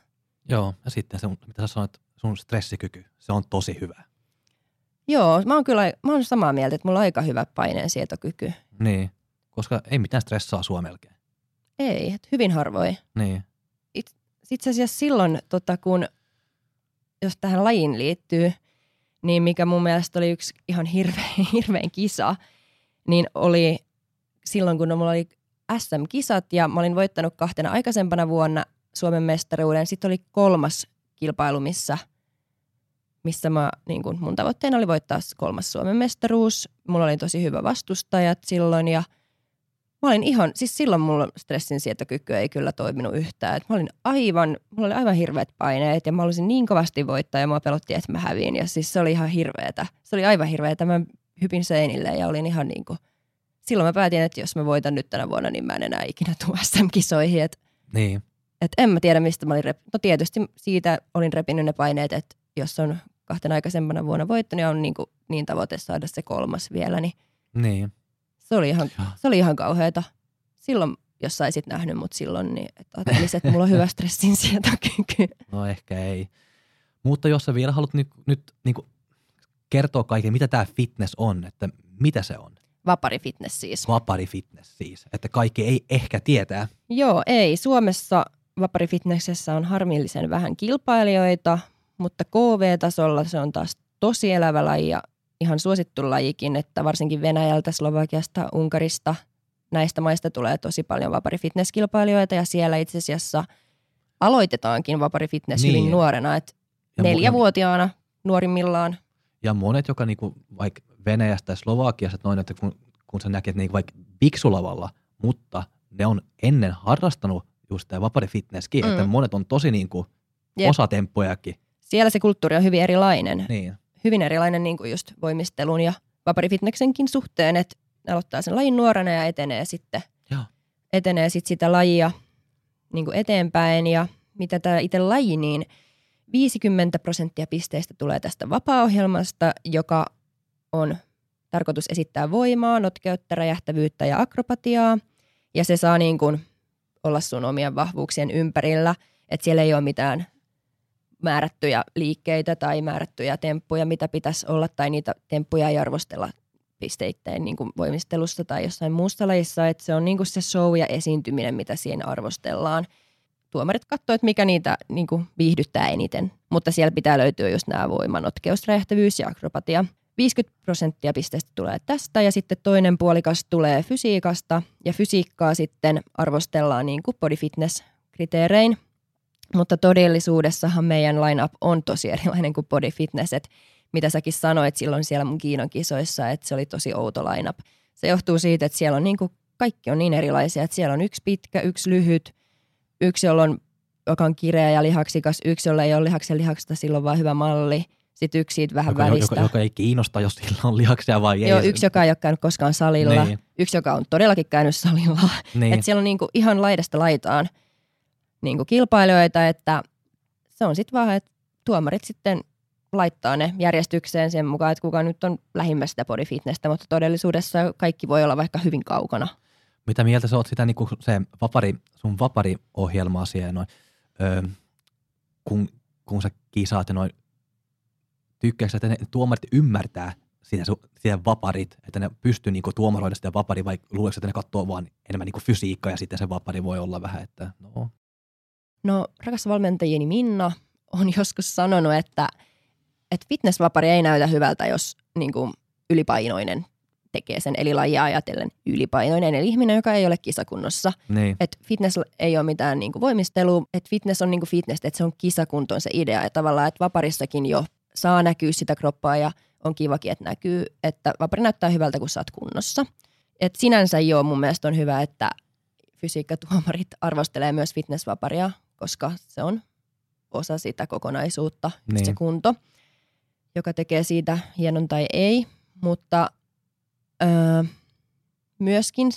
Joo, ja sitten se, mitä sä sanoit, sun stressikyky, se on tosi hyvä. Joo, mä oon kyllä mä oon samaa mieltä, että mulla on aika hyvä paineensietokyky. Niin, koska ei mitään stressaa sua melkein. Ei, että hyvin harvoin. Niin. Itse asiassa silloin, tota, kun, jos tähän lajiin liittyy, niin mikä mun mielestä oli yksi ihan hirveän, hirveän kisa, niin oli silloin, kun mulla oli SM-kisat ja mä olin voittanut kahtena aikaisempana vuonna Suomen mestaruuden. Sitten oli kolmas kilpailu, missä missä mä, niin kun mun tavoitteena oli voittaa kolmas Suomen mestaruus. Mulla oli tosi hyvä vastustajat silloin ja mä olin ihan, siis silloin mulla stressin sietokyky ei kyllä toiminut yhtään. Et mä olin aivan, mulla oli aivan hirveät paineet ja mä olisin niin kovasti voittaa ja mä pelotti, että mä häviin. Ja siis se oli ihan hirveetä. Se oli aivan hirveetä. Mä hypin seinille ja olin ihan niin kuin, silloin mä päätin, että jos mä voitan nyt tänä vuonna, niin mä en enää ikinä tule SM-kisoihin. Et, Niin. et en mä tiedä, mistä mä olin rep... No tietysti siitä olin repinyt ne paineet, että jos on kahtena aikaisempana vuonna voittanut ja on niin, kuin, niin tavoite saada se kolmas vielä, niin Niin. Se oli ihan, Joo. se oli ihan kauheata. Silloin, jos saisit nähnyt mut silloin, niin et ajattelisit, että mulla on hyvä stressin sietokyky. No ehkä ei. Mutta jos sä vielä haluat nyt, nyt niin kertoa kaiken, mitä tämä fitness on, että mitä se on. Vapari fitness siis. Vapari fitness siis, että kaikki ei ehkä tietää. Joo, ei. Suomessa vaparifitnessessä on harmillisen vähän kilpailijoita, mutta KV-tasolla se on taas tosi elävä laji ja ihan suosittu lajikin, että varsinkin Venäjältä, Slovakiasta, Unkarista, näistä maista tulee tosi paljon vaparifitnesskilpailijoita ja siellä itse asiassa aloitetaankin vaparifitness Niin. hyvin nuorena, että Ja, neljävuotiaana nuorimmillaan. ja monet, joka niinku, vaikka Venäjästä ja Slovakiasta, että noin, että kun, kun sä näkee niinku vaikka biksulavalla, mutta ne on ennen harrastanut just tämä vapari fitnesskin, Mm. että monet on tosi niinku Jep. osatemppujakin. Siellä se kulttuuri on hyvin erilainen. Niin. Hyvin erilainen niin kuin just voimistelun ja vaparifitneksenkin suhteen, että aloittaa sen lajin nuorena ja etenee sitten, Joo. etenee sitten sitä lajia niin kuin eteenpäin. Ja mitä tämä itse laji, niin 50 prosenttia pisteistä tulee tästä vapaa-ohjelmasta, joka on tarkoitus esittää voimaa, notkeutta, räjähtävyyttä ja akrobatiaa. Ja se saa niin kuin olla sun omien vahvuuksien ympärillä, että siellä ei ole mitään määrättyjä liikkeitä tai määrättyjä temppuja, mitä pitäisi olla, tai niitä temppuja ei arvostella pisteitteen niin kuin voimistelussa tai jossain muussa lajissa, että se on niin kuin se show ja esiintyminen, mitä siinä arvostellaan. Tuomarit katsoo, että mikä niitä niin kuin viihdyttää eniten, mutta siellä pitää löytyä just nämä voima, notkeus, räjähtävyys ja akrobatia. 50 prosenttia pisteistä tulee tästä ja sitten toinen puolikas tulee fysiikasta ja fysiikkaa sitten arvostellaan niin kuin body fitness kriteerein. Mutta todellisuudessahan meidän line-up on tosi erilainen kuin body fitness, että mitä säkin sanoit silloin siellä mun Kiinan kisoissa, että se oli tosi outo line-up. Se johtuu siitä, että siellä on niin kuin, kaikki on niin erilaisia, että siellä on yksi pitkä, yksi lyhyt, yksi, jolla on, joka on kireä ja lihaksikas, yksi, jolla ei ole lihaksen lihaksesta, silloin vaan hyvä malli, sitten yksi siitä vähän Joka, välistä. joka, joka, ei kiinnosta, jos sillä on lihaksia vai ei. Joo, yksi, joka ei ole käynyt koskaan salilla, Niin. yksi, joka on todellakin käynyt salilla. Niin. Että siellä on niinku ihan laidasta laitaan niinku kilpailijoita, että se on sitten vaan, että tuomarit sitten laittaa ne järjestykseen sen mukaan, että kuka nyt on lähimmästä sitä body fitnessä, mutta todellisuudessa kaikki voi olla vaikka hyvin kaukana. Mitä mieltä sä oot sitä niinku se vapari, sun vapari-ohjelmaa siellä noin, öö, kun, kun sä kisaat ja noin, tykkääksä, että ne tuomarit ymmärtää sitä, sitä vaparit, että ne pystyy niinku tuomaroida sitä vapari vai luuleeko, että ne katsoo vaan enemmän niinku fysiikkaa ja sitten se vapari voi olla vähän, että no, No rakas valmentajini Minna on joskus sanonut, että, että fitnessvapari ei näytä hyvältä, jos niin kuin ylipainoinen tekee sen, eli lajia ajatellen ylipainoinen, eli ihminen, joka ei ole kisakunnossa. niin, että fitness ei ole mitään niin kuin voimistelua, että fitness on niin kuin fitness, että se on kisakunto on se idea. Ja tavallaan, että vaparissakin jo saa näkyä sitä kroppaa ja on kivakin, että näkyy, että vapari näyttää hyvältä, kun sä oot kunnossa. Et sinänsä joo, mun mielestä on hyvä, että fysiikkatuomarit arvostelee myös fitnessvaparia, koska se on osa sitä kokonaisuutta, Niin. se kunto, joka tekee siitä hienon tai ei. Mutta öö, myöskin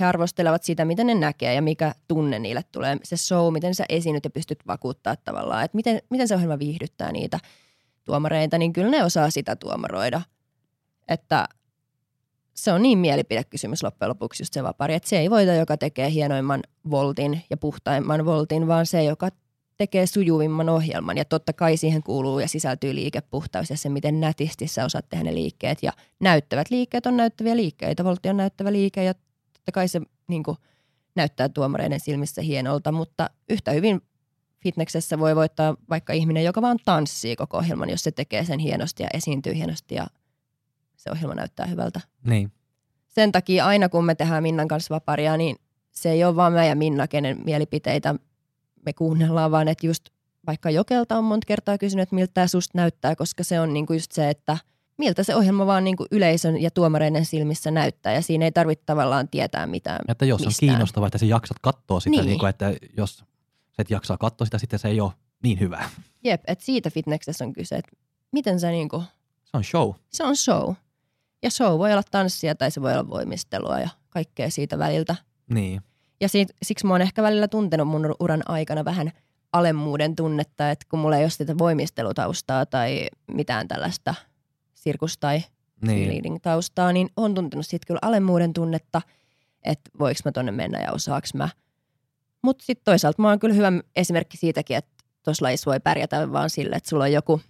he arvostelevat sitä, miten ne näkee ja mikä tunne niille tulee. Se show, miten sä esiinnyt ja pystyt vakuuttaa tavallaan, että miten, miten se ohjelma viihdyttää niitä tuomareita, niin kyllä ne osaa sitä tuomaroida. Että se on niin mielipidekysymys loppujen lopuksi just se vapari, että se ei voita, joka tekee hienoimman voltin ja puhtaimman voltin, vaan se, joka tekee sujuvimman ohjelman. Ja totta kai siihen kuuluu ja sisältyy liikepuhtaus ja se, miten nätisti sä osaat tehdä ne liikkeet. Ja näyttävät liikkeet on näyttäviä liikkeitä. Voltti on näyttävä liike ja totta kai se niin kuin, näyttää tuomareiden silmissä hienolta, mutta yhtä hyvin fitneksessä voi voittaa vaikka ihminen, joka vaan tanssii koko ohjelman, jos se tekee sen hienosti ja esiintyy hienosti ja se ohjelma näyttää hyvältä. niin, Sen takia aina kun me tehdään Minnan kanssa vaparia, niin se ei ole vaan mä ja Minna, kenen mielipiteitä me kuunnellaan, vaan että just vaikka Jokelta on monta kertaa kysynyt, että miltä tämä susta näyttää, koska se on niinku just se, että miltä se ohjelma vaan niinku yleisön ja tuomareiden silmissä näyttää. Ja siinä ei tarvitse tavallaan tietää mitään Että jos mistään. on kiinnostavaa, että sä jaksat katsoa sitä, Niin. niin. Niin kuin, että jos sä et jaksaa katsoa sitä, sitten se ei ole niin hyvä. Jep, että siitä fitneksessä on kyse, että miten sä niinku, Se on show. se on show. Ja show voi olla tanssia tai se voi olla voimistelua ja kaikkea siitä väliltä. Niin. Ja siitä, siksi mä oon ehkä välillä tuntenut mun uran aikana vähän alemmuuden tunnetta, että kun mulla ei ole sitä voimistelutaustaa tai mitään tällaista sirkus- tai Niin. leading-taustaa, niin on tuntenut siitä kyllä alemmuuden tunnetta, että voiko mä tonne mennä ja osaaks mä. Mutta sitten toisaalta mä oon kyllä hyvä esimerkki siitäkin, että tuossa lajissa voi pärjätä vaan sille, että sulla on joku,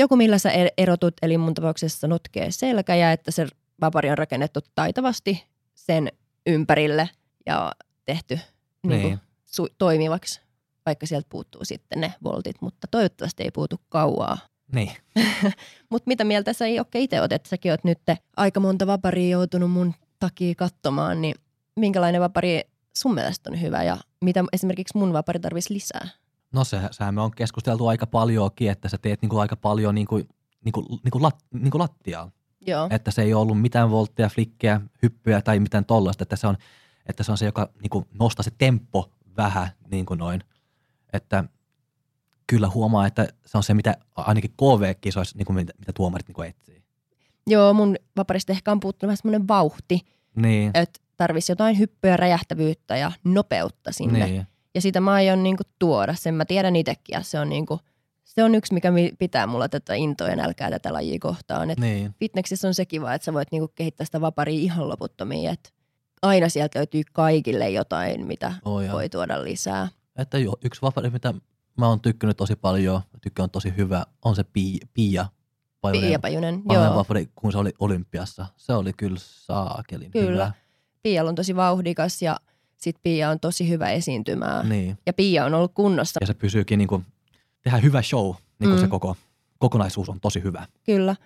joku millä sä er- erotut, eli mun tapauksessa notkee selkä ja että se vapari on rakennettu taitavasti sen ympärille ja tehty niin. Niin. su- toimivaksi, vaikka sieltä puuttuu sitten ne voltit, mutta toivottavasti ei puutu kauaa. Niin. Mutta mitä mieltä sä Jokke itse oot, että säkin oot nyt aika monta vaparia joutunut mun takia katsomaan, niin minkälainen vapari sun mielestä on hyvä ja mitä esimerkiksi mun vapari tarvitsisi lisää? No se, sehän me on keskusteltu aika paljonkin, että sä teet niinku aika paljon niinku, niinku, niinku, lat, niinku lattiaa. Joo. Että se ei ole ollut mitään voltteja, flikkejä, hyppyjä tai mitään tollasta, että se on, että se, on se joka niinku nostaa se tempo vähän niin kuin noin. Että kyllä huomaa, että se on se, mitä ainakin KV-kisoissa, niin kuin mitä, mitä tuomarit niin kuin etsii. Joo, mun vaparista ehkä on puuttunut vähän semmoinen vauhti, Niin, että tarvisi jotain hyppyä, räjähtävyyttä ja nopeutta sinne. niin, Ja sitä mä aion niinku tuoda, sen mä tiedän itsekin ja se on, niinku, se on yksi, mikä mi- pitää mulla tätä intoa ja nälkää tätä lajia kohtaan. Et niin. fitneksissä on se kiva, että sä voit niinku kehittää sitä vaparia ihan loputtomiin, että aina sieltä löytyy kaikille jotain, mitä Oh, joo. voi tuoda lisää. Että jo, yksi vapari, mitä mä oon tykkänyt tosi paljon, tykkään on tosi hyvä, on se Pia, Pia Pajunen, Pia Pajunen, joo. vapari, kun se oli olympiassa. Se oli kyllä saakelin Kyllä. hyvä. Pia on tosi vauhdikas ja sit Pia on tosi hyvä esiintymään. Niin. Ja Pia on ollut kunnossa, Ja se pysyykin niin kuin, tehdä hyvä show, niin kuin Mm. se koko kokonaisuus on tosi hyvä. kyllä.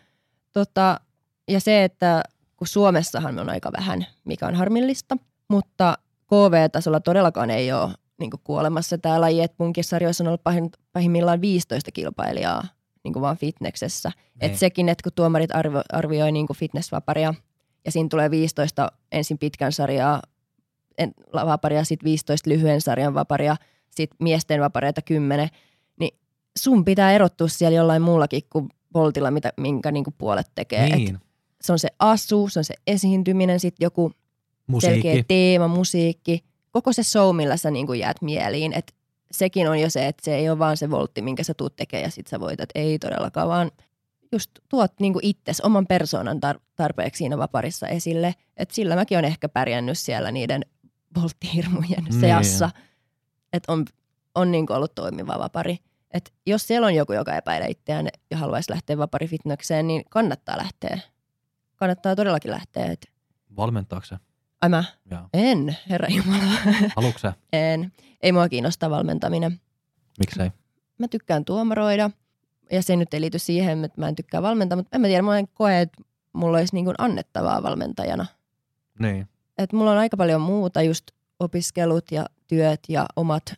Tota, ja se, että kun Suomessahan on aika vähän, mikä on harmillista, mutta KV-tasolla todellakaan ei ole niin kuolemassa tämä laji, että munkin sarjoissa on ollut pahin, pahimmillaan 15 kilpailijaa niin kuin vaan fitneksessä. Et Niin. sekin, että kun tuomarit arvio, arvioi niin kuin fitnessvaparia ja siinä tulee 15 ensin pitkän sarjaa vaparia, sitten 15 lyhyen sarjan vaparia, sitten miesten vapareita 10, niin sun pitää erottua siellä jollain muullakin kuin voltilla, mitä, minkä niin kuin puolet tekee. Et Niin, se on se asu, se on se esiintyminen, sitten joku musiikki. selkeä teema, musiikki, koko se show, millä sä niin kuin jäät mieliin. Et sekin on jo se, että se ei ole vaan se voltti, minkä sä tuut tekemään ja sit sä voitat. Ei todellakaan, vaan just tuot niin kuin itses, oman persoonan tar- tarpeeksi siinä vaparissa esille. Et sillä mäkin on ehkä pärjännyt siellä niiden volttihirmujen Niin. seassa. Että on, on niin ollut toimiva vapari. Et jos siellä on joku, joka epäilee itseään ja haluaisi lähteä vaparifitnekseen, niin kannattaa lähteä. Kannattaa todellakin lähteä. Et, Valmentaako se? ai mä Joo. en, herra Jumala. Haluatko en. Ei mua kiinnosta valmentaminen. Miksei? Mä tykkään tuomaroida ja se nyt ei liity siihen, että mä en tykkää valmentaa, mutta en mä tiedä, mä en koe, että mulla olisi niin annettavaa valmentajana. Niin. Et mulla on aika paljon muuta, just opiskelut ja työt ja omat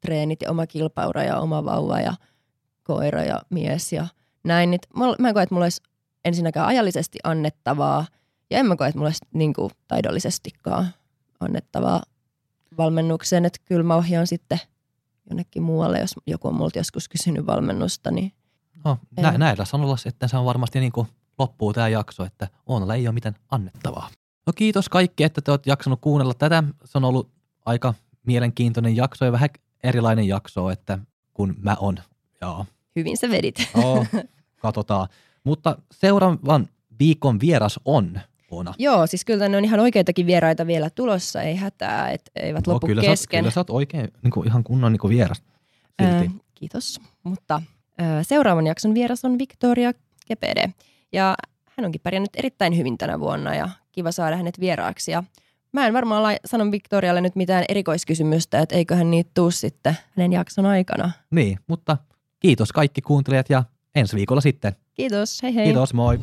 treenit ja oma kilpaura ja oma vauva ja koira ja mies ja näin. Niin mulla- mä en koe, että mulla olisi ensinnäkään ajallisesti annettavaa ja en mä koe, että mulla olisi niin kuin taidollisestikaan annettavaa valmennukseen. Että kyllä mä ohjaan sitten jonnekin muualle, jos joku on multa joskus kysynyt valmennusta, niin No, nä- näillä sanoilla sitten se on varmasti niin kuin loppuu tämä jakso, että Oonalla ei ole mitään annettavaa. No kiitos kaikki, että te olette jaksanut kuunnella tätä. Se on ollut aika mielenkiintoinen jakso ja vähän erilainen jakso, että kun mä on. Joo, hyvin sä vedit. oh, katsotaan. Mutta seuraavan viikon vieras on Oona. Joo, siis kyllä ne on ihan oikeitakin vieraita vielä tulossa, ei hätää, et eivät loppu No, kyllä, sä, oot- kesken. kyllä sä oot oikein niin kuin, ihan kunnon niin kuin vieras silti. Kiitos. Mutta ää, seuraavan jakson vieras on Victoria Kepede. Ja hän onkin pärjännyt erittäin hyvin tänä vuonna ja kiva saada hänet vieraaksi. Ja mä en varmaan lai- sano Victorialle nyt mitään erikoiskysymystä, että eiköhän niitä tuu sitten hänen jakson aikana. Niin, mutta kiitos kaikki kuuntelijat ja ensi viikolla sitten. Kiitos, hei hei. Kiitos, moi.